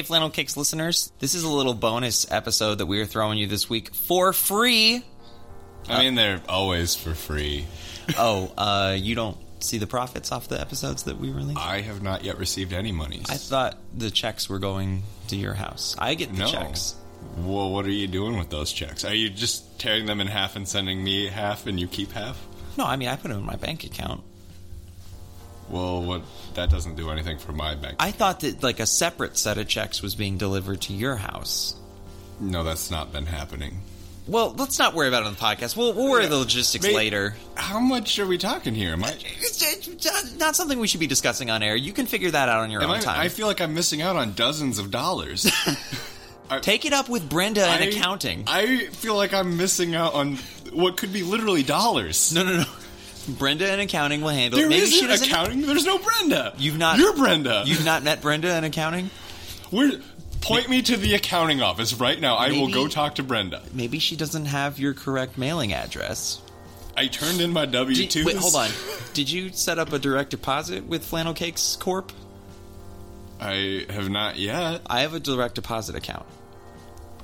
Hey, Flannel Cakes listeners, this is a little bonus episode that we are throwing you this week for free. I mean, they're always for free. Oh, uh, you don't see the profits off the episodes that we release? I have not yet received any monies. I thought the checks were going to your house. I get the no. checks. Well, what are you doing with those checks? Are you just tearing them in half and sending me half, and you keep half? No, I mean I put them in my bank account. Well, what that doesn't do anything for my bank. I thought that like a separate set of checks was being delivered to your house. no, that's not been happening. Well, let's not worry about it on the podcast. We'll, we'll worry the logistics later. How much are we talking here? Am I? It's, not something we should be discussing on air. You can figure that out on your Am own I, time. I feel like I'm missing out on dozens of dollars. Take it up with Brenda in accounting. I feel like I'm missing out on what could be literally dollars. no, no, no. Brenda in accounting will handle it. Maybe isn't doesn't. accounting. There's no Brenda. You've not. You're Brenda. You've not met Brenda in accounting. Where? Point me to the accounting office right now. I will go talk to Brenda. Maybe she doesn't have your correct mailing address. I turned in my W two. wait, hold on. Did you set up a direct deposit with Flannel Cakes Corp? I have not yet. I have a direct deposit account.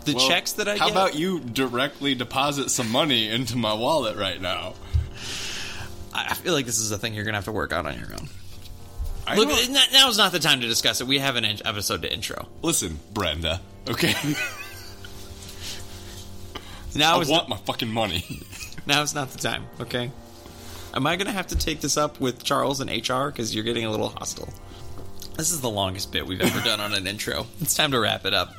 The Well, checks that I How get. about you directly deposit some money into my wallet right now? I feel like this is a thing you're gonna have to work out on your own. I Look, don't- now's not the time to discuss it. We have an in- episode to intro. listen, Brenda. Okay, Now I want my fucking money. now is not the time. Okay. Am I gonna have to take this up with Charles and HR because you're getting a little hostile? This is the longest bit we've ever done on an intro. It's time to wrap it up.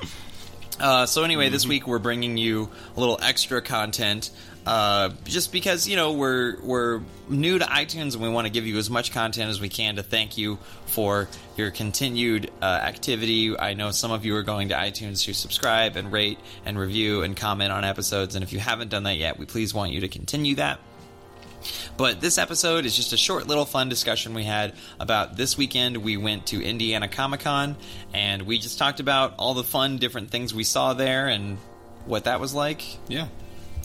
Uh, so anyway, this week we're bringing you a little extra content, uh, just because you know we're we're new to iTunes and we want to give you as much content as we can to thank you for your continued uh, activity. I know some of you are going to iTunes to subscribe and rate and review and comment on episodes, and if you haven't done that yet, we please want you to continue that. But this episode is just a short little fun discussion we had about this weekend. We went to Indiana Comic Con and we just talked about all the fun different things we saw there and what that was like. yeah,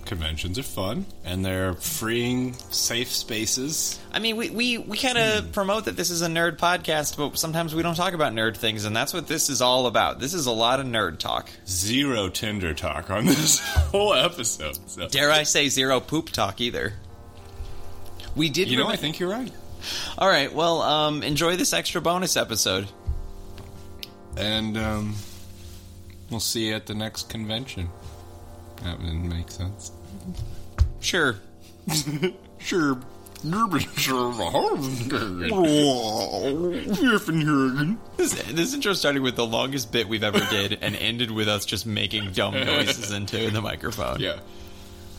conventions are fun and they're freeing safe spaces. I mean, we, we, we kind of hmm. promote that this is a nerd podcast, but sometimes we don't talk about nerd things, and that's what this is all about. This is a lot of nerd talk. Zero Tinder talk on this whole episode. So. Dare I say zero poop talk either. We did. You know, I think you're right. All right. Well, um, enjoy this extra bonus episode. And um, we'll see you at the next convention. That didn't make sense. Sure. Sure. This, this intro started with the longest bit we've ever did and ended with us just making dumb noises into the microphone. Yeah.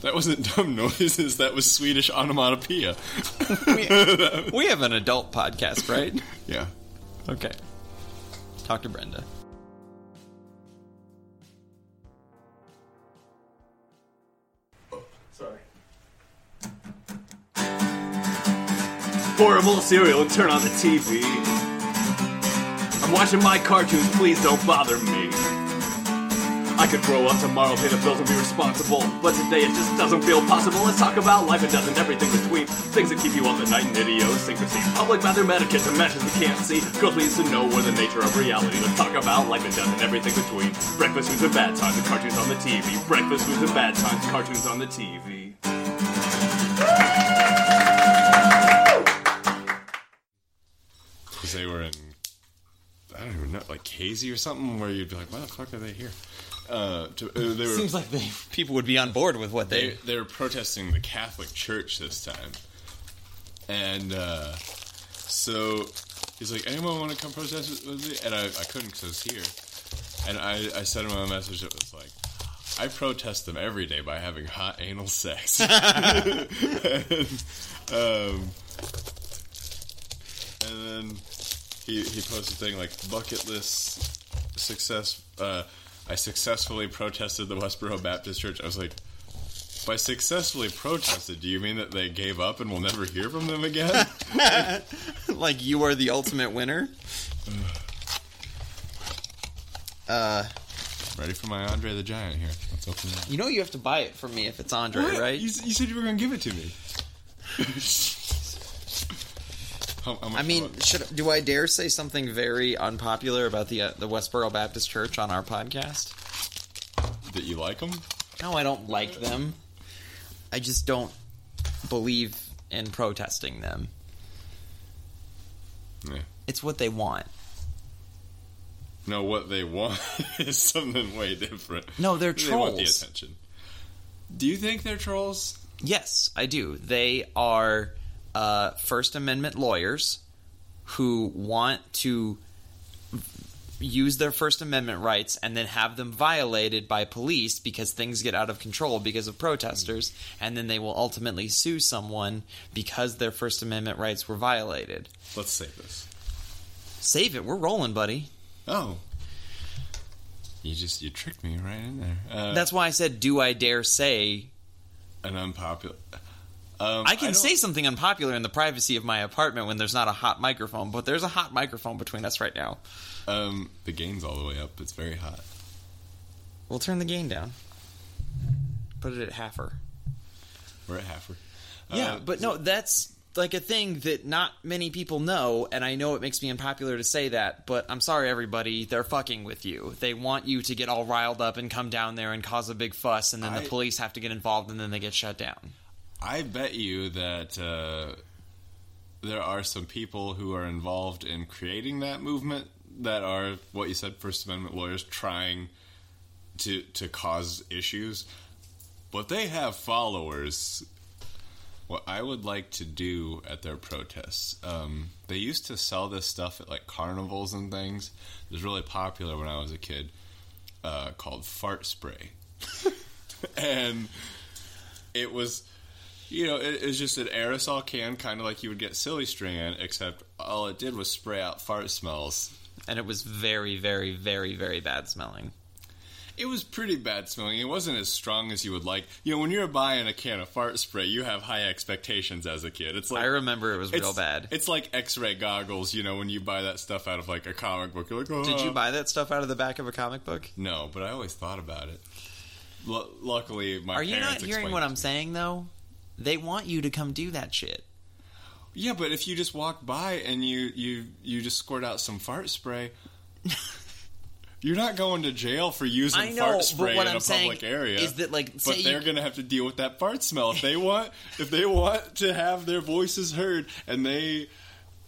That wasn't dumb noises, that was Swedish onomatopoeia. We, we have an adult podcast, right? Yeah. Okay. Talk to Brenda. Oh, sorry. Pour a bowl of cereal and turn on the TV. I'm watching my cartoons, please don't bother me. I could grow up tomorrow, pay the bills, and be responsible. But today it just doesn't feel possible. Let's talk about life and death and everything between. Things that keep you up at night and idiosyncrasy. Public bathroom etiquette and matches we can't see. Girls needs to know where the nature of reality. Let's talk about life and death and everything between. Breakfast foods and bad times and cartoons on the TV. Breakfast foods and bad times, cartoons on the TV. Because they were in, I don't even know, like Casey or something, where you'd be like, why the fuck are they here? Uh, to, uh, they were Seems like they, people would be on board with what they, they. they were protesting the Catholic Church this time, and uh, so he's like, "Anyone want to come protest with- with me?" And I, I couldn't because I was here, and I, I sent him a message that was like, "I protest them every day by having hot anal sex." and, um, and then he he posted a thing like bucket list success. Uh, I successfully protested the Westboro Baptist Church. I was like, by successfully protested, do you mean that they gave up and we'll never hear from them again? like you are the ultimate winner. Uh, Ready for my Andre the Giant here. Let's open it. you know you have to buy it from me if it's Andre, What? right? You, you said you were going to give it to me. How, how much I mean, should do I dare say something very unpopular about the uh, the Westboro Baptist Church on our podcast? that you like them? No, I don't like them. I just don't believe in protesting them. Yeah. It's what they want. No, what they want is something way different. No, they're They want the trolls. attention. Do you think they're trolls? Yes, I do. They are uh, First Amendment lawyers who want to use their First Amendment rights and then have them violated by police because things get out of control because of protesters, and then they will ultimately sue someone because their First Amendment rights were violated. Let's save this. Save it. We're rolling, buddy. Oh. You just you tricked me right in there. Uh, That's why I said, "Do I dare say?" an unpopular. Um, I can don't- say something unpopular in the privacy of my apartment when there's not a hot microphone, but there's a hot microphone between us right now. Um, the gain's all the way up. It's very hot. We'll turn the gain down. Put it at halfer. We're at halfer. Yeah, Uh, but no, that's like a thing that not many people know, and I know it makes me unpopular to say that, but I'm sorry, everybody, they're fucking with you. They want you to get all riled up and come down there and cause a big fuss, and then I- the police have to get involved, and then they get shut down. I bet you that uh, there are some people who are involved in creating that movement that are what you said, First Amendment lawyers trying to to cause issues, but they have followers. What I would like to do at their protests, um, they used to sell this stuff at like carnivals and things. It was really popular when I was a kid, uh, called fart spray, and it was you know, it, it was just an aerosol can, kind of like you would get silly string in, except all it did was spray out fart smells. And it was very, very, very, very bad smelling. It was pretty bad smelling. It wasn't as strong as you would like. You know, when you're buying a can of fart spray, you have high expectations as a kid. It's like I remember it was real bad. It's like X-ray goggles. You know, when you buy that stuff out of like a comic book, you're like, oh. Did you buy that stuff out of the back of a comic book? No, but I always thought about it. Lu luckily, my Are you not hearing what I'm me. saying, though? They want you to come do that shit. Yeah, but if you just walk by and you you you just squirt out some fart spray, you're not going to jail for using know, fart spray in I'm a public area. is that, like, but they're going to have to deal with that fart smell if they want if they want to have their voices heard and they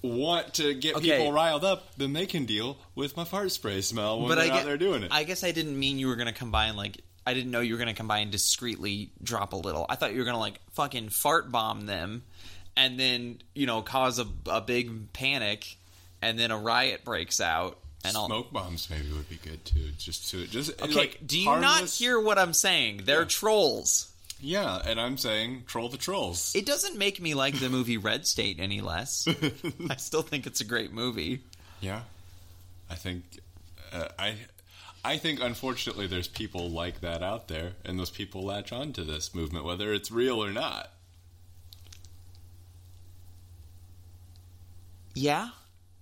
want to get Okay. people riled up, then they can deal with my fart spray smell when but they're I out get, there doing it. I guess I didn't mean you were going to combine like I didn't know you were going to combine discreetly drop a little. I thought you were going to like fucking fart bomb them and then, you know, cause a, a big panic and then a riot breaks out and all Smoke bombs maybe would be good too. Just to just Okay, like do you not hear what I'm saying? They're Yeah. trolls. Yeah, and I'm saying troll the trolls. It doesn't make me like the movie Red State any less. I still think it's a great movie. Yeah, I think uh, I I think unfortunately there's people like that out there, and those people latch on to this movement, whether it's real or not. Yeah,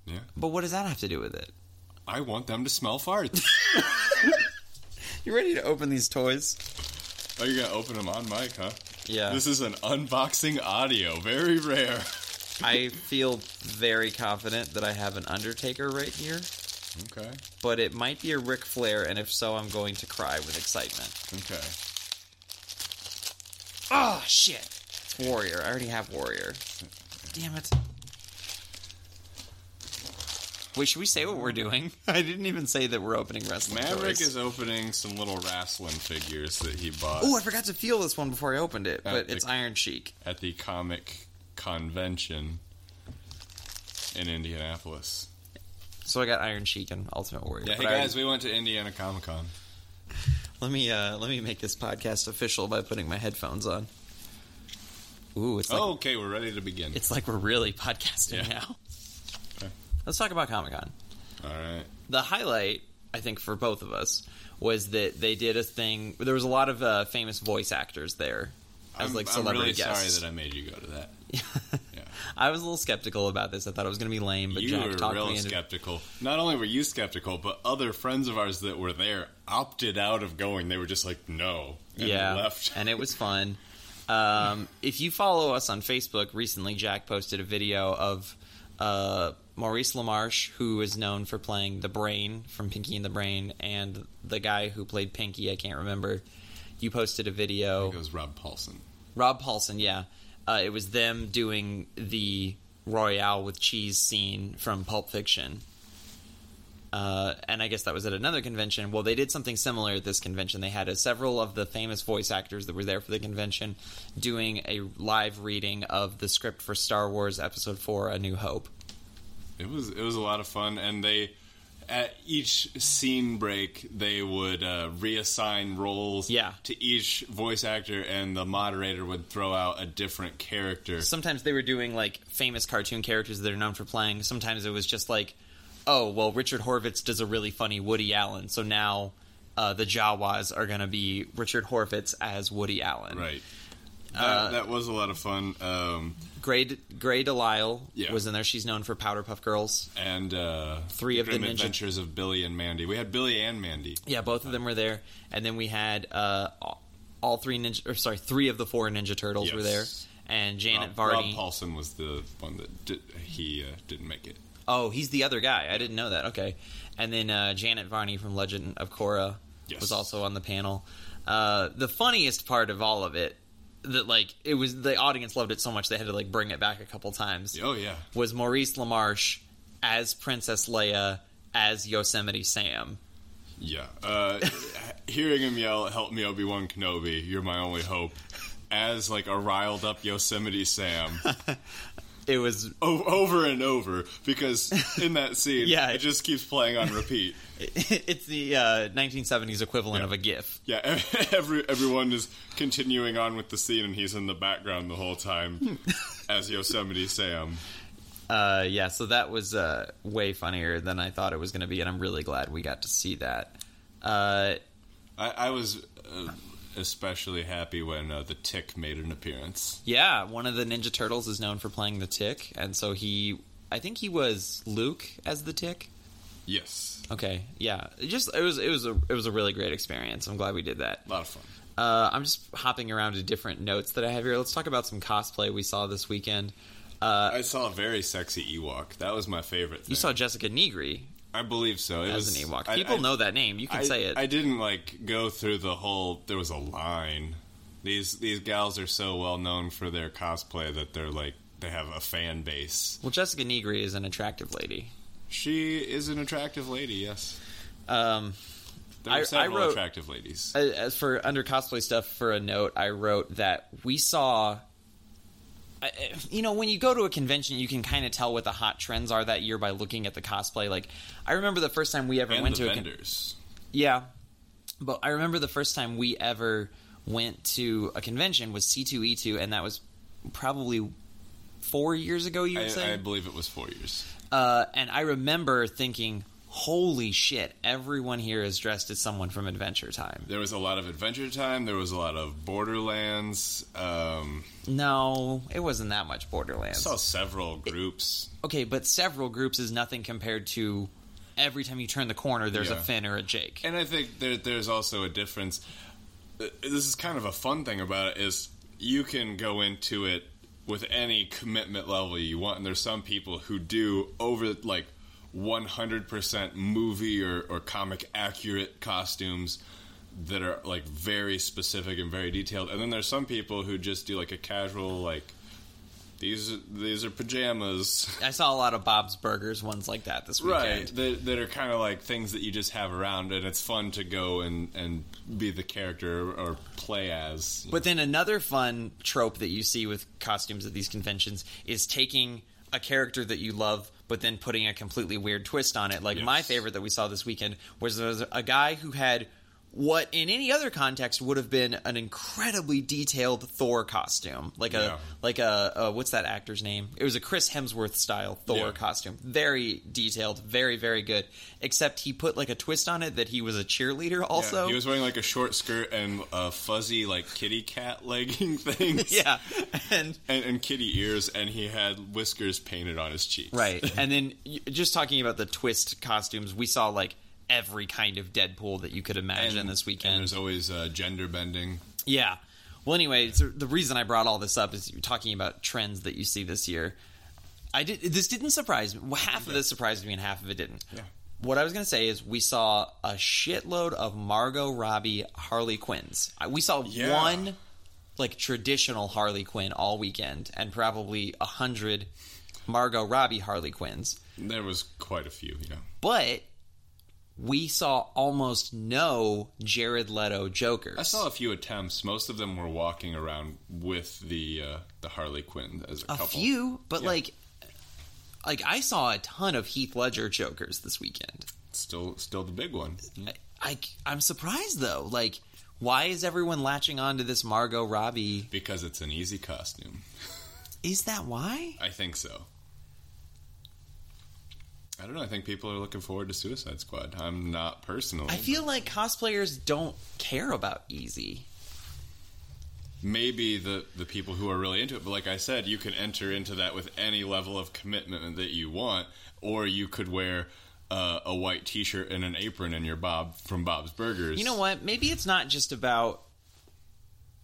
Yeah, but what does that have to do with it? I want them to smell farts. You ready to open these toys? oh, you're gonna open them on mic, huh? Yeah. This is an unboxing audio, very rare. I feel very confident that I have an Undertaker right here, Okay, but it might be a Ric Flair, and if so, I'm going to cry with excitement. okay. Oh shit! It's Warrior. I already have Warrior. Damn it. Wait, should we say what we're doing? I didn't even say that we're opening wrestling Maverick toys. is opening some little wrestling figures that he bought Oh, I forgot to feel this one before I opened it, but the- it's Iron Sheik. at the comic convention in Indianapolis. So I got Iron Sheik and Ultimate Warrior. Yeah, hey I guys, we went to Indiana Comic Con. Let me uh, let me make this podcast official by putting my headphones on. Ooh, it's like okay, we're ready to begin. it's like we're really podcasting Yeah. now. Okay. Let's talk about Comic Con. All right. The highlight, I think, for both of us was that they did a thing. There was a lot of uh, famous voice actors there as I'm, like I'm really guests. sorry that I made you go to that. Yeah. I was a little skeptical about this. I thought it was going to be lame, but you Jack were talked real me into. skeptical. Not only were you skeptical, but other friends of ours that were there opted out of going. They were just like, no, and yeah, left. and it was fun. Um, if you follow us on Facebook, recently Jack posted a video of uh, Maurice LaMarche, who is known for playing the Brain from Pinky and the Brain, and the guy who played Pinky, I can't remember. You posted a video. It was Rob Paulsen. Rob Paulsen, yeah. Uh, it was them doing the Royale with cheese scene from Pulp Fiction. Uh, and I guess that was at another convention. Well, they did something similar at this convention. They had uh, several of the famous voice actors that were there for the convention doing a live reading of the script for Star Wars Episode Four: A New Hope. It was it was a lot of fun, and they at each scene break they would uh, reassign roles Yeah. to each voice actor, and the moderator would throw out a different character. Sometimes they were doing like famous cartoon characters that are known for playing. Sometimes it was just like, oh, well, Richard Horvitz does a really funny Woody Allen, so now uh, the Jawas are going to be Richard Horvitz as Woody Allen. Right. That, Uh, that was a lot of fun. Um, Gray, Grey DeLisle Yeah. was in there. She's known for Powerpuff Girls. and uh, Three of the Ninja- Adventures of Billy and Mandy. We had Billy and Mandy. Yeah, both of them were there. And then we had uh, all- three ninja, or sorry, three of the four Ninja Turtles were there. And Janet Rob, Rob Paulsen was the one that did, he uh, didn't make it. Oh, he's the other guy. I didn't know that. Okay. And then uh, Janet Varney from Legend of Korra Yes. was also on the panel. Uh, the funniest part of all of it, that like it was the audience loved it so much they had to like bring it back a couple times. Oh yeah, Was Maurice LaMarche as Princess Leia as Yosemite Sam? yeah. Uh, hearing him yell, "Help me, Obi Wan Kenobi! You're my only hope," as like a riled up Yosemite Sam. It was o- over and over because in that scene, Yeah. it just keeps playing on repeat. it's the uh, 1970s equivalent Yeah. of a GIF. Yeah, every everyone is continuing on with the scene, and he's in the background the whole time as Yosemite Sam. Uh, yeah, so that was uh, way funnier than I thought it was going to be, and I'm really glad we got to see that. Uh, I, I was uh, especially happy when uh, the Tick made an appearance. yeah, one of the Ninja Turtles is known for playing the Tick, and so he, I think he was Luke as the Tick. Yes, Okay, yeah, it just it was it was a it was a really great experience. I'm glad we did that. a lot of fun. Uh, I'm just hopping around to different notes that I have here. Let's talk about some cosplay we saw this weekend. Uh, I saw a very sexy Ewok. That was my favorite. Thing. you saw Jessica Negri I believe so. It as was an Ewok. I- People I- know that name. You can I, say it. I didn't like go through the whole. There was a line. These these gals are so well known for their cosplay that they're like they have a fan base. well, Jessica Negri is an attractive lady. She is an attractive lady. Yes, Um, there are I several wrote- attractive ladies. As for under cosplay stuff for a note i wrote that we saw I- I- you know when you go to a convention you can kind of tell what the hot trends are that year by looking at the cosplay like i remember the first time we ever and went to a con- vendors. yeah but i remember the first time we ever went to a convention was c2e2 and that was probably four years ago you would say I, I believe it was four years. uh, and I remember thinking, "Holy shit! Everyone here is dressed as someone from Adventure Time." There was a lot of Adventure Time. There was a lot of Borderlands. Um, No, it wasn't that much Borderlands. I saw several groups. okay, but several groups is nothing compared to every time you turn the corner, there's a Yeah. Finn or a Jake. And I think there, there's also a difference. Uh, This is kind of a fun thing about it is you can go into it with any commitment level you want, and there's some people who do over like 100% movie or, or comic accurate costumes that are like very specific and very detailed, and then there's some people who just do like a casual like these these are pajamas. I saw a lot of Bob's Burgers ones like that this weekend. Right, that, that are kind of like things that you just have around, and it's fun to go and, and be the character or play as. But then another fun trope that you see with costumes at these conventions is taking a character that you love, but then putting a completely weird twist on it. Like Yes. my favorite that we saw this weekend was there was a guy who had what in any other context would have been an incredibly detailed Thor costume, like Yeah. a like a, a what's that actor's name? It was a Chris Hemsworth style Thor Yeah. costume, very detailed, very very good. Except he put like a twist on it that he was a cheerleader Yeah, also. he was wearing like a short skirt and a fuzzy like kitty cat legging things. yeah, and And, and kitty ears, and he had whiskers painted on his cheeks. Right. and then just talking about the twist costumes, we saw like every kind of Deadpool that you could imagine And, this and weekend. there's always uh, gender bending. yeah. Well, anyway, the reason I brought all this up is you're talking about trends that you see this year. I did. This didn't surprise me. Well, Half of this surprised me, and half of it didn't. Yeah. What I was going to say is, we saw a shitload of Margot Robbie Harley Quinns. We saw Yeah. one like traditional Harley Quinn all weekend, and probably a hundred Margot Robbie Harley Quinns. There was quite a few, yeah. But we saw almost no Jared Leto Jokers. I saw a few attempts. Most of them were walking around with the uh, the Harley Quinn as a, couple. a couple. few, but Yeah. like, like I saw a ton of Heath Ledger Jokers this weekend. Still, still the big one. I, I am surprised though. Like, why is everyone latching on to this Margot Robbie? Because it's an easy costume. Is that why? I think so. I don't know. I think people are looking forward to Suicide Squad. I'm not personally. I feel like cosplayers don't care about easy. maybe the the people who are really into it but like i said you can enter into that with any level of commitment that you want or you could wear uh, a white t-shirt and an apron and your bob from bob's burgers You know what? Maybe it's not just about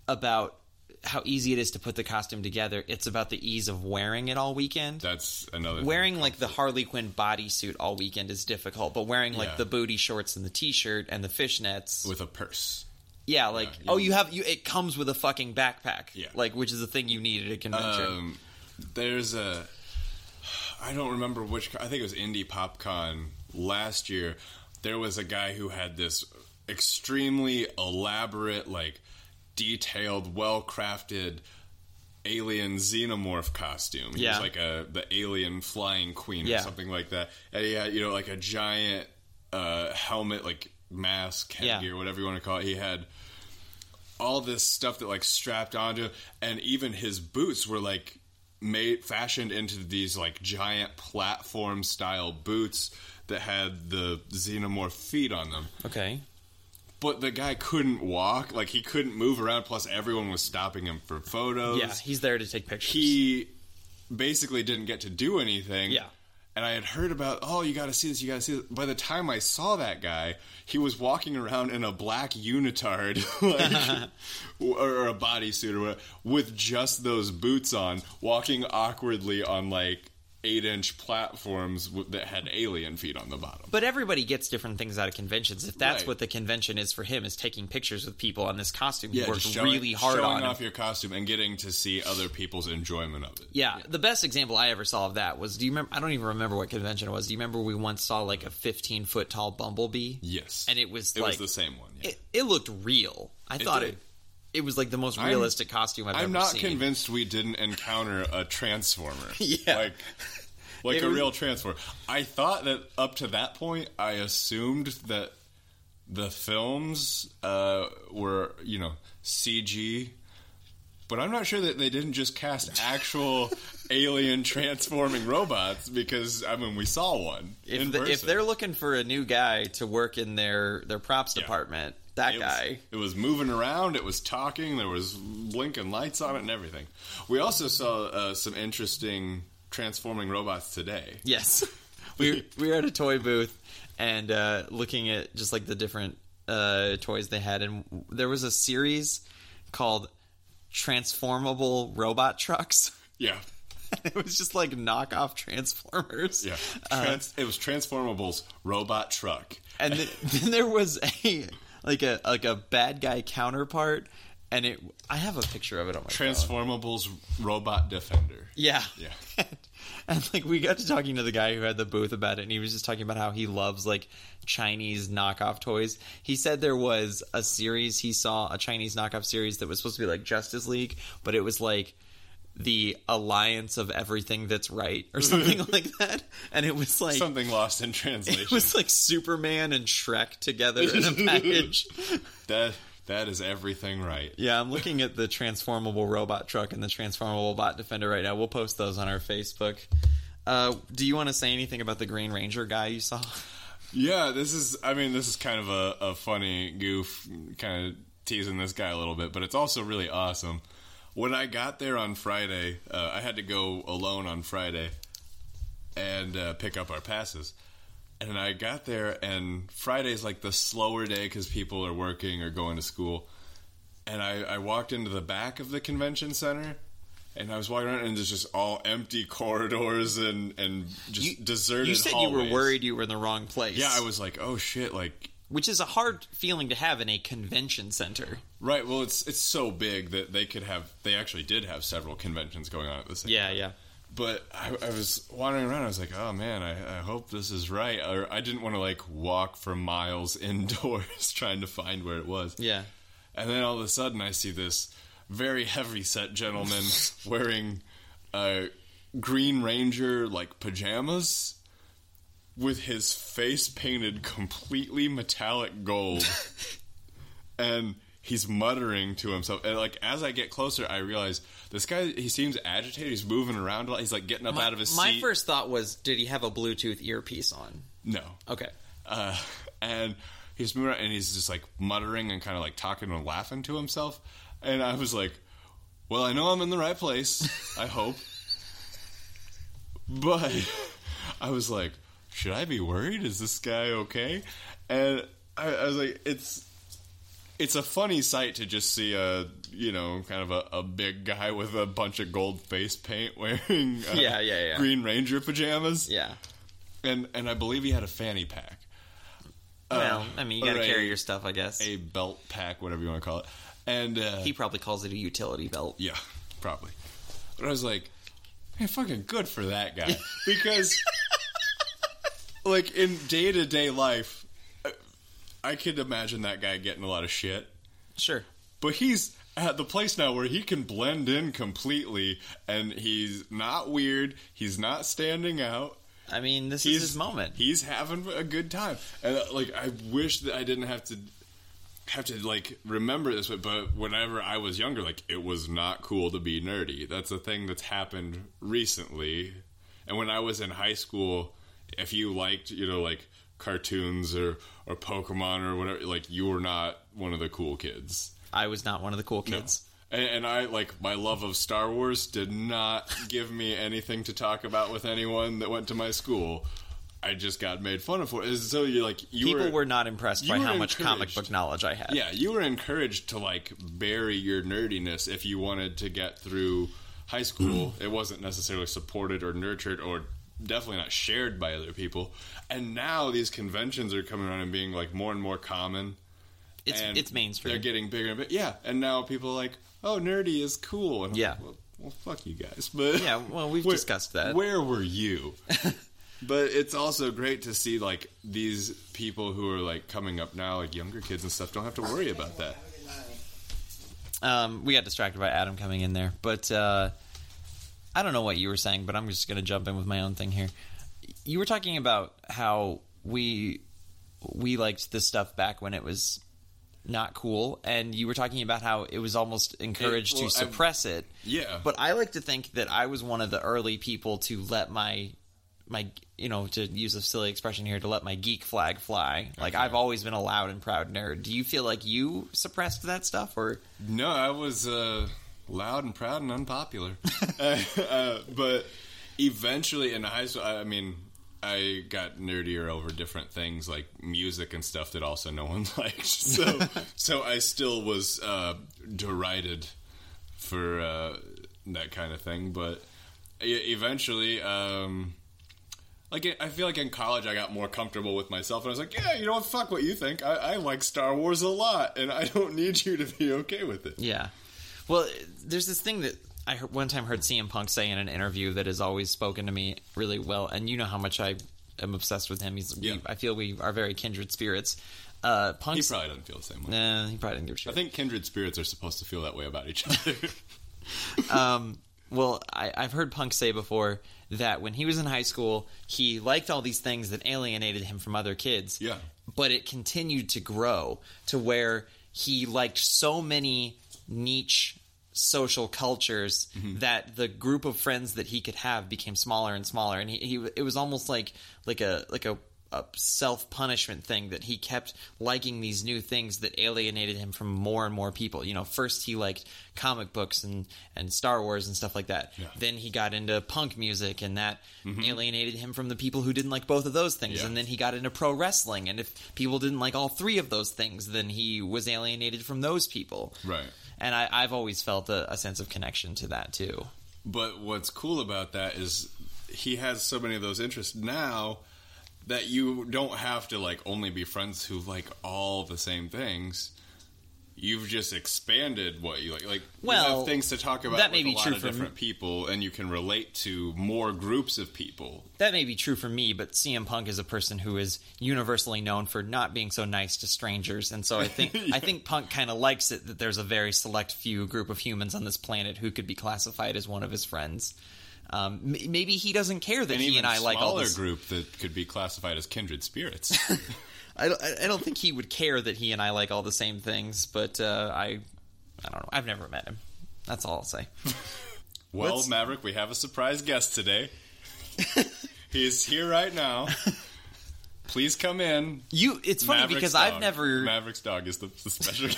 about how easy it is to put the costume together. It's about the ease of wearing it all weekend. that's another wearing like the Harley Quinn bodysuit all weekend is difficult, but wearing like Yeah. the booty shorts and the t-shirt and the fishnets, with a purse yeah, like yeah. oh, you have you. It comes with a fucking backpack, Yeah. like which is the thing you need at a convention. um, there's a i don't remember which i think it was Indy PopCon last year there was a guy who had this extremely elaborate like detailed well crafted alien xenomorph costume he Yeah. was like a the alien flying queen Yeah. or something like that and he had you know like a giant uh, helmet like mask Yeah. headgear whatever you want to call it he had all this stuff that like strapped onto and even his boots were like made fashioned into these like giant platform style boots that had the xenomorph feet on them. okay, But the guy couldn't walk, like he couldn't move around. Plus, everyone was stopping him for photos. yeah, he's there to take pictures. he basically didn't get to do anything. Yeah. And I had heard about, oh, you got to see this, you got to see this. By the time I saw that guy, he was walking around in a black unitard, like, or a bodysuit or whatever, with just those boots on, walking awkwardly on like eight inch platforms w- that had alien feet on the bottom. But everybody gets different things out of conventions. If that's Right. what the convention is for him, is taking pictures with people on this costume, he Yeah, worked showing, really hard showing on. off your costume and getting to see other people's enjoyment of it. yeah, the best example I ever saw of that was. Do you remember? I don't even remember what convention it was. Do you remember we once saw like a 15 foot tall bumblebee? Yes. and it was It like was the same one. Yeah. It, it looked real. I thought did. it. It was like the most I'm- realistic costume I've I'm ever seen. I'm not convinced we didn't encounter a transformer. Yeah. Like like It a was- real transformer. I thought that up to that point I assumed that the films uh, were, you know, CG but I'm not sure that they didn't just cast actual alien transforming robots because I mean we saw one If, the, if they're looking for a new guy to work in their their props Yeah. department, that it guy. Was, it was moving around. It was talking. There was blinking lights on it and everything. We also saw uh, some interesting transforming robots today. Yes, we we were at a toy booth and uh, looking at just like the different uh, toys they had, and there was a series called Transformable Robot Trucks. Yeah, it was just like knockoff Transformers. yeah. Uh, Trans- it was Transformables robot truck. and then, then there was a like a like a bad guy counterpart, and it. I have a picture of it on my phone. Transformables robot defender. Yeah. Yeah. and like we got to talking to the guy who had the booth about it and he was just talking about how he loves like Chinese knockoff toys. He said there was a series he saw a Chinese knockoff series that was supposed to be like Justice League, but it was like the alliance of everything that's right or something like that. And it was like Something lost in translation. it was like Superman and Shrek together in a package. that that is everything right. Yeah, I'm looking at the transformable robot truck and the transformable bot defender right now. We'll post those on our Facebook. Uh, do you want to say anything about the Green Ranger guy you saw? Yeah, this is. I mean, this is kind of a, a funny goof, kind of teasing this guy a little bit, but it's also really awesome. When I got there on Friday, uh, I had to go alone on Friday and uh, pick up our passes. And I got there, and Friday's like the slower day because people are working or going to school. And I, I walked into the back of the convention center, and I was walking around, and there's just all empty corridors and and just You, deserted. you said you were worried you were in the wrong place. Yeah, I was like, oh shit, like which is a hard feeling to have in a convention center. right. Well, it's it's so big that they could have. They actually did have several conventions going on at the same. Yeah, time. yeah. Yeah. But I, I was wandering around. I was like, "Oh man, I, I hope this is right." Or I didn't want to like walk for miles indoors trying to find where it was. Yeah. And then all of a sudden, I see this very heavy set gentleman wearing a Green Ranger like pajamas with his face painted completely metallic gold. and he's muttering to himself. And like as I get closer, I realize this guy he seems agitated. He's moving around a lot. He's like getting up My, out of his seat. my seat. first thought was, did he have a Bluetooth earpiece on? no. Okay. uh, and he's moving around and he's just like muttering and kind of like talking and laughing to himself. And I was like, well, I know I'm in the right place. I hope. But I was like, should I be worried? Is this guy okay? And I, I was like, it's it's a funny sight to just see a you know kind of a, a big guy with a bunch of gold face paint wearing uh, Yeah, yeah, yeah. Green Ranger pajamas Yeah. and and I believe he had a fanny pack. Well, I mean, you got to or a- carry your stuff, I guess. a belt pack, whatever you want to call it. And uh, he probably calls it a utility belt. yeah, probably. But I was like, hey, fucking good for that guy because, like in day to day life, I- could imagine that guy getting a lot of shit. Sure. But he's at the place now where he can blend in completely, and he's not weird. He's not standing out. I mean, this is his moment. He's having a good time, and uh, like I wish that I didn't have to have to like remember this, but, but whenever I was younger, like it was not cool to be nerdy. That's a thing that's happened recently, and when I was in high school, if you liked you know like cartoons or or Pokemon or whatever, like you were not one of the cool kids. I was not one of the cool kids. And, and I like my love of Star Wars did not give me anything to talk about with anyone that went to my school. I just got made fun of for it. So you like you People were, were, not impressed by how much comic book knowledge I had. yeah, you were encouraged to like bury your nerdiness if you wanted to get through high school. it wasn't necessarily supported or nurtured or definitely not shared by other people. And now these conventions are coming around and being like more and more common. It's it's mainstream. They're getting bigger and bigger. Yeah, and now people are like, "Oh, nerdy is cool." And I'm Yeah. like, well, well, fuck you guys. But Yeah, well, we've where- discussed that. Where were you? but it's also great to see like these people who are like coming up now, like younger kids and stuff, don't have to worry about that. Um, we got distracted by Adam coming in there, but uh, I don't know what you were saying, but I'm just going to jump in with my own thing here. You were talking about how we we liked this stuff back when it was not cool, and you were talking about how it was almost encouraged well, to suppress it. Yeah. But I like to think that I was one of the early people to let my my you know to use a silly expression here to let my geek flag fly. Like Okay. I've always been a loud and proud nerd. Do you feel like you suppressed that stuff or No, I was uh, loud and proud and unpopular. uh, uh, but eventually in high school, I mean, I got nerdier over different things like music and stuff that also no one liked. So, so I still was uh, derided for uh, that kind of thing. But eventually, um, like I feel like in college I got more comfortable with myself, and I was like, yeah, you know what? Fuck what you think. I, I like Star Wars a lot, and I don't need you to be okay with it. Yeah. Well, there's this thing that I heard, one time heard CM Punk say in an interview that has always spoken to me really well, and you know how much I am obsessed with him. He's, Yeah. I feel we are very kindred spirits. Uh, He probably doesn't feel the same way. nah, he probably didn't give a shit. I think kindred spirits are supposed to feel that way about each other. Um, well, I, I've heard Punk say before that when he was in high school, he liked all these things that alienated him from other kids. Yeah. But it continued to grow to where he liked so many niche social cultures mm-hmm. that the group of friends that he could have became smaller and smaller and he, he it was almost like like a like a a self punishment thing that he kept liking these new things that alienated him from more and more people. You know, first he liked comic books and, and Star Wars and stuff like that. Then he got into punk music and that mm-hmm. alienated him from the people who didn't like both of those things. Yeah. And then he got into pro wrestling. And if people didn't like all three of those things, then he was alienated from those people. right. And I, I've always felt a, a sense of connection to that too. But what's cool about that is he has so many of those interests now that you don't have to like only be friends who like all the same things. You've just expanded what you like. Like you Well, have things to talk about that with may be a lot true of for me. different people, and you can relate to more groups of people. That may be true for me, but CM Punk is a person who is universally known for not being so nice to strangers, and so I think I think Punk kind of likes it that there's a very select few group of humans on this planet who could be classified as one of his friends. Um, maybe he doesn't care that An he and I like all this. group that could be classified as kindred spirits. I don't, I don't think he would care that he and I like all the same things, but uh, I I don't know. I've never met him. That's all I'll say. Well, Let's- Maverick, we have a surprise guest today. He's here right now. Please come in. You. It's funny Maverick's because dog. I've never. Maverick's dog is the, the special.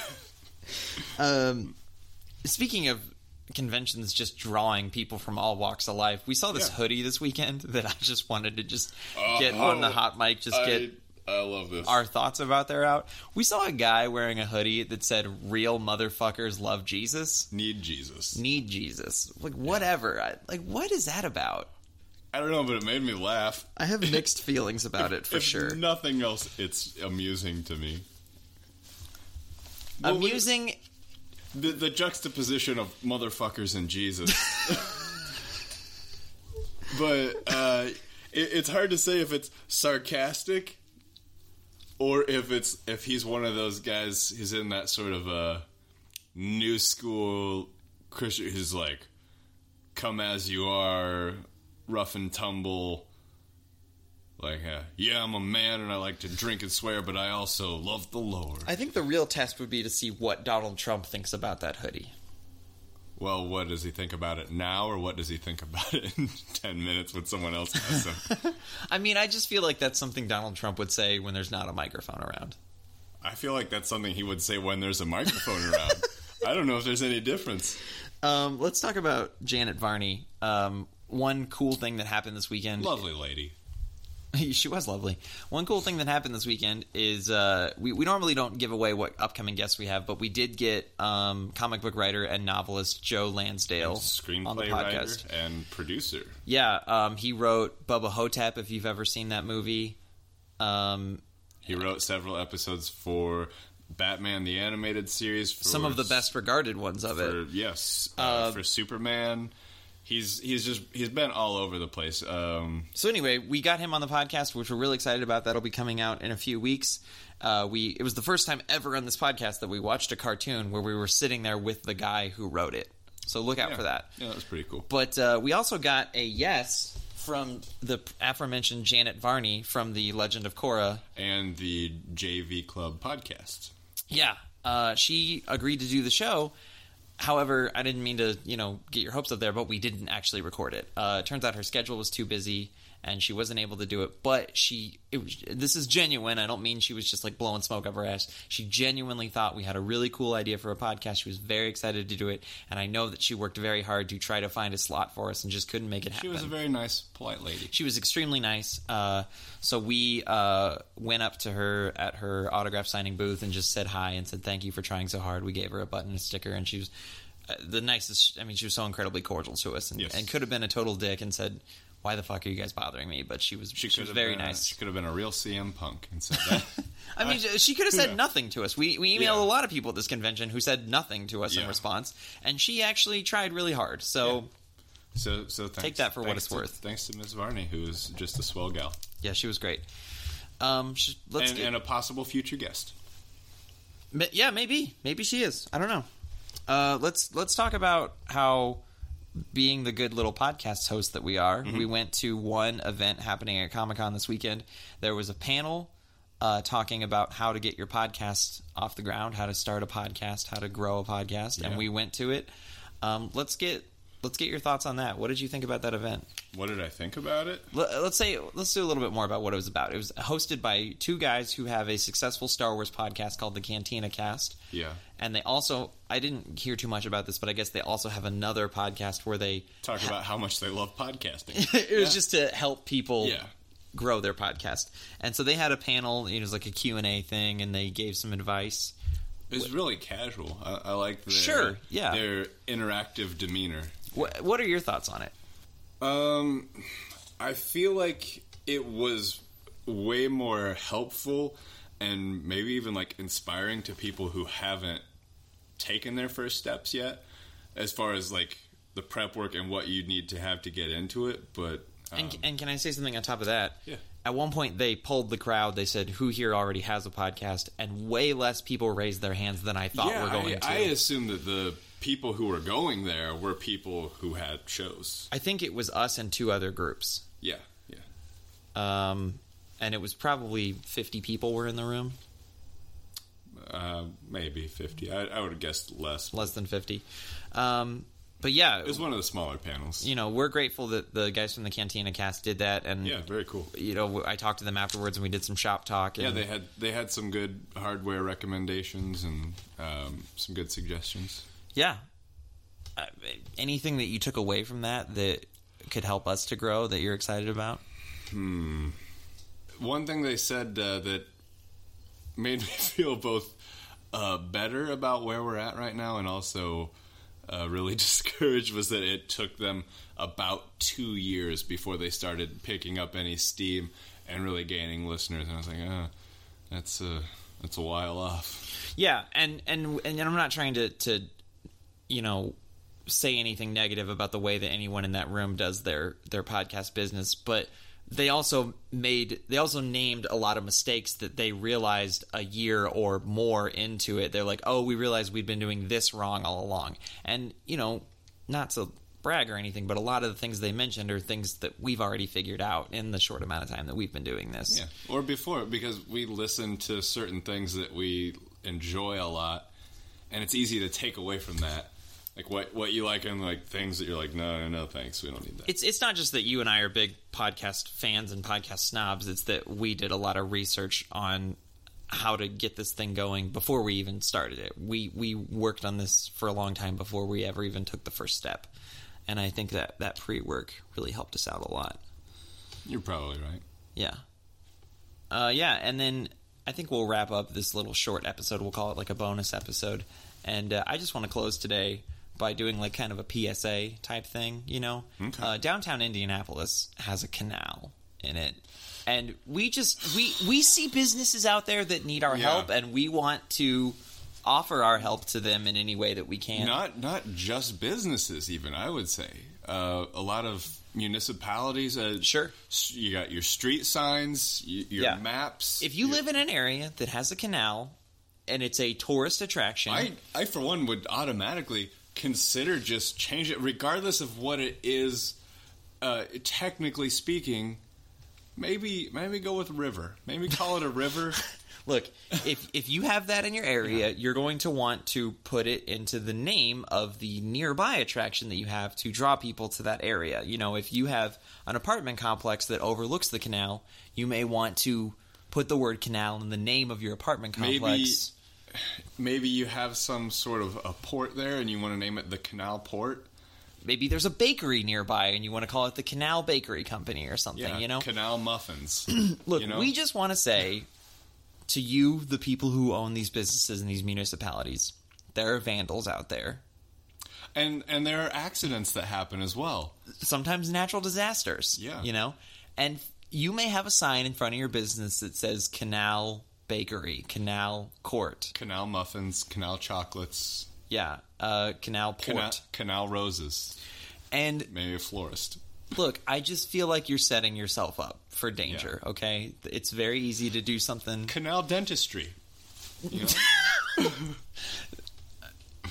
Um, speaking of conventions, just drawing people from all walks of life, we saw this Yeah. hoodie this weekend that I just wanted to just Oh, get on the hot mic, just I, get I love this. our thoughts about their out. We saw a guy wearing a hoodie that said "Real motherfuckers love Jesus." Need Jesus. Need Jesus, like whatever. I, like, what is that about? I don't know, but it made me laugh. I have mixed feelings about it for if sure. nothing else, it's amusing to me. Well, Amusing. The, the juxtaposition of motherfuckers and Jesus. but uh, it, it's hard to say if it's sarcastic or if it's if he's one of those guys who's in that sort of a new school Christian who's like come as you are, rough and tumble. Like, uh, yeah, I'm a man and I like to drink and swear, but I also love the Lord. I think the real test would be to see what Donald Trump thinks about that hoodie. Well, what does he think about it now, or what does he think about it in 10 minutes when someone else has him? I mean, I just feel like that's something Donald Trump would say when there's not a microphone around. I feel like that's something he would say when there's a microphone around. I don't know if there's any difference. Um, let's talk about Janet Varney. Um, one cool thing that happened this weekend. Lovely lady. she was lovely. One cool thing that happened this weekend is uh, we, we normally don't give away what upcoming guests we have, but we did get um, comic book writer and novelist Joe Lansdale on the Screenplay writer podcast. and producer. Yeah, um, he wrote Bubba Ho-Tep. If you've ever seen that movie, um, He wrote several episodes for Batman the Animated Series. For some of the best regarded ones of For, it. yes, uh, Uh, for Superman. He's he's just he's been all over the place. Um, So anyway, we got him on the podcast, which we're really excited about. That'll be coming out in a few weeks. Uh, we it was the first time ever on this podcast that we watched a cartoon where we were sitting there with the guy who wrote it. So look out yeah. for that. Yeah, that was pretty cool. But uh, we also got a yes from the aforementioned Janet Varney from the Legend of Korra. And the JV Club podcast. Yeah, uh, she agreed to do the show. However, I didn't mean to, you know, get your hopes up there, but we didn't actually record it. Uh, it turns out her schedule was too busy and she wasn't able to do it. But she, it was, this is genuine. I don't mean she was just like blowing smoke up her ass. She genuinely thought we had a really cool idea for a podcast. She was very excited to do it, and I know that she worked very hard to try to find a slot for us and just couldn't make it happen. She was a very nice, polite lady. She was extremely nice. Uh, so we uh, went up to her at her autograph signing booth and just said hi and said thank you for trying so hard. We gave her a button and a sticker, and she was uh, the nicest. I mean, she was so incredibly cordial to us, and, Yes. and could have been a total dick and said, "Why the fuck are you guys bothering me?" But she was she, could was very been nice. She could have been a real CM Punk and said that. I mean, she could have said Yeah. nothing to us. We we emailed Yeah. a lot of people at this convention who said nothing to us in response, and she actually tried really hard. So. so, so thanks, Take that for what it's to- worth. Thanks to Ms. Varney, who is just a swell gal, Yeah, she was great. Um, sh- let's and, get, and a possible future guest. Ma- Yeah, maybe. Maybe she is. I don't know. Uh, let's let's talk about how being the good little podcast host that we are, we went to one event happening at Comic Con this weekend. There was a panel uh, talking about how to get your podcast off the ground, how to start a podcast, how to grow a podcast, and we went to it. Um, let's get let's get your thoughts on that. What did you think about that event? What did I think about it? L- Let's say let's do a little bit more about what it was about. It was hosted by two guys who have a successful Star Wars podcast called the Cantina Cast. Yeah, And they also, I didn't hear too much about this, but I guess they also have another podcast where they talk about how much they love podcasting. it was just to help people Yeah. grow their podcast. And so they had a panel, it was like a Q&A thing and they gave some advice. It was really casual. I, I like their, Sure, yeah. their interactive demeanor. What, what are your thoughts on it? Um, I feel like it was way more helpful and maybe even like inspiring to people who haven't taken their first steps yet, as far as like the prep work and what you need to have to get into it. But um, And, and can I say something on top of that? Yeah. At one point, they pulled the crowd. They said, "Who here already has a podcast?" And way less people raised their hands than I thought yeah, were going I, to. I assume that the people who were going there were people who had shows. I think it was us and two other groups, Yeah, yeah. um, and it was probably fifty people were in the room, Uh, maybe fifty. I, I would have guessed less. less than fifty. Um, but yeah, It was one of the smaller panels. you know, we're grateful that the guys from the Cantina Cast did that, and Yeah, very cool. you know, I talked to them afterwards, and we did some shop talk. And Yeah, they had they had some good hardware recommendations and um, some good suggestions. Yeah. Uh, anything that you took away from that that could help us to grow that you're excited about? Hmm. One thing they said uh, that made me feel both uh, better about where we're at right now and also uh, really discouraged was that it took them about two years before they started picking up any steam and really gaining listeners. And I was like, uh, that's a that's a while off. Yeah, and and and I'm not trying to to you know say anything negative about the way that anyone in that room does their their podcast business, but they also made they also named a lot of mistakes that they realized a year or more into it. They're like, "Oh, we realized we'd been doing this wrong all along." And, you know, not to brag or anything, but a lot of the things they mentioned are things that we've already figured out in the short amount of time that we've been doing this. Yeah, or before because we listen to certain things that we enjoy a lot, and it's easy to take away from that, like what what you like and like things that you're like, no, no, no, thanks, we don't need that. It's it's not just that you and I are big podcast fans and podcast snobs. It's that we did a lot of research on how to get this thing going before we even started it. We we worked on this for a long time before we ever even took the first step. And I think that that pre-work really helped us out a lot. You're probably right. Yeah. Uh, yeah, and then I think we'll wrap up this little short episode. We'll call it like a bonus episode. And uh, I just want to close today by doing like kind of a PSA type thing, you know? Okay. Uh, downtown Indianapolis has a canal in it. And we just we we see businesses out there that need our Yeah. help and we want to offer our help to them in any way that we can. Not not just businesses, even I would say. Uh, a lot of municipalities. Uh, Sure. You got your street signs, your Yeah. maps. if you your- live in an area that has a canal and it's a tourist attraction, I, I for one would automatically consider just change it, regardless of what it is. Uh, technically speaking, maybe maybe go with river. Maybe call it a river. Look, if if you have that in your area, you're going to want to put it into the name of the nearby attraction that you have to draw people to that area. You know, if you have an apartment complex that overlooks the canal, you may want to put the word canal in the name of your apartment complex. maybe you have some sort of a port there, and you want to name it the Canal Port. Maybe there's a bakery nearby and you want to call it the Canal Bakery Company or something, Yeah, you know? Canal Muffins. Look, you know? we just want to say to you, the people who own these businesses and these municipalities, there are vandals out there. and and there are accidents that happen as well. sometimes natural disasters. Yeah. You know? And you may have a sign in front of your business that says Canal Bakery, Canal Court. Canal muffins, canal chocolates, Yeah. Uh, canal Port. canal, canal roses. And Maybe a florist. look, I just feel like you're setting yourself up for danger, okay? It's very easy to do something. Canal dentistry. You know?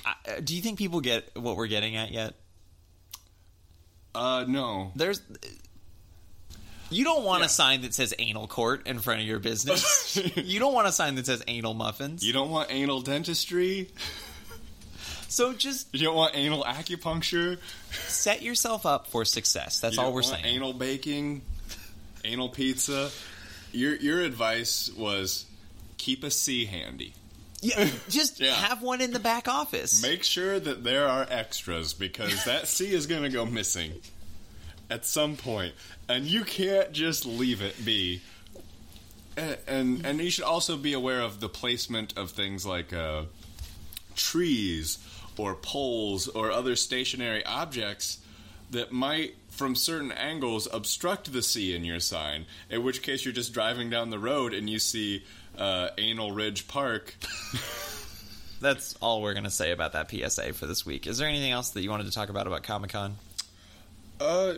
Uh, Do you think people get what we're getting at yet? uh, no. There's. You don't want Yeah. a sign that says anal court in front of your business. you don't want a sign that says anal muffins. You don't want anal dentistry. so just You don't want anal acupuncture. set yourself up for success. That's You all don't we're want saying. Anal baking, anal pizza. Your your advice was keep a C handy. yeah, just Yeah. have one in the back office. Make sure that there are extras because that C is going to go missing at some point, and you can't just leave it be. And and, and you should also be aware of the placement of things like uh, trees or poles or other stationary objects that might, from certain angles, obstruct the C in your sign. In which case, you're just driving down the road and you see uh, Anal Ridge Park. That's all we're going to say about that PSA for this week. Is there anything else that you wanted to talk about about Comic Con? Uh,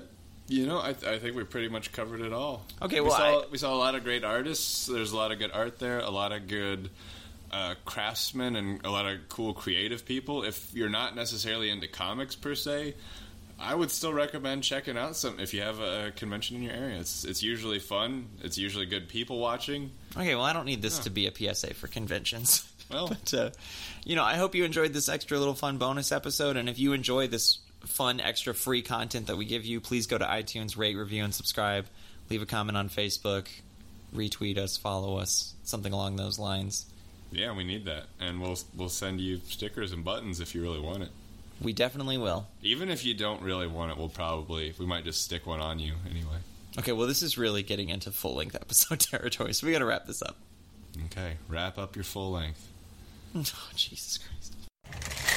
you know, I, th- I think we pretty much covered it all. Okay, we saw, I- we saw a lot of great artists. There's a lot of good art there. A lot of good uh, craftsmen and a lot of cool creative people. If you're not necessarily into comics per se, I would still recommend checking out some if you have a convention in your area. It's it's usually fun. It's usually good people watching. Okay, well, I don't need this to be a PSA for conventions. Well, But, uh, you know, I hope you enjoyed this extra little fun bonus episode. And if you enjoy this fun, extra free content that we give you, please go to iTunes, rate, review, and subscribe. Leave a comment on Facebook, retweet us, follow us, something along those lines. yeah, we need that, and we'll we'll send you stickers and buttons if you really want it. We definitely will. Even if you don't really want it, we'll probably we might just stick one on you anyway. Okay, well, this is really getting into full length episode territory, so we got to wrap this up. Okay, wrap up your full length. Oh, Jesus Christ.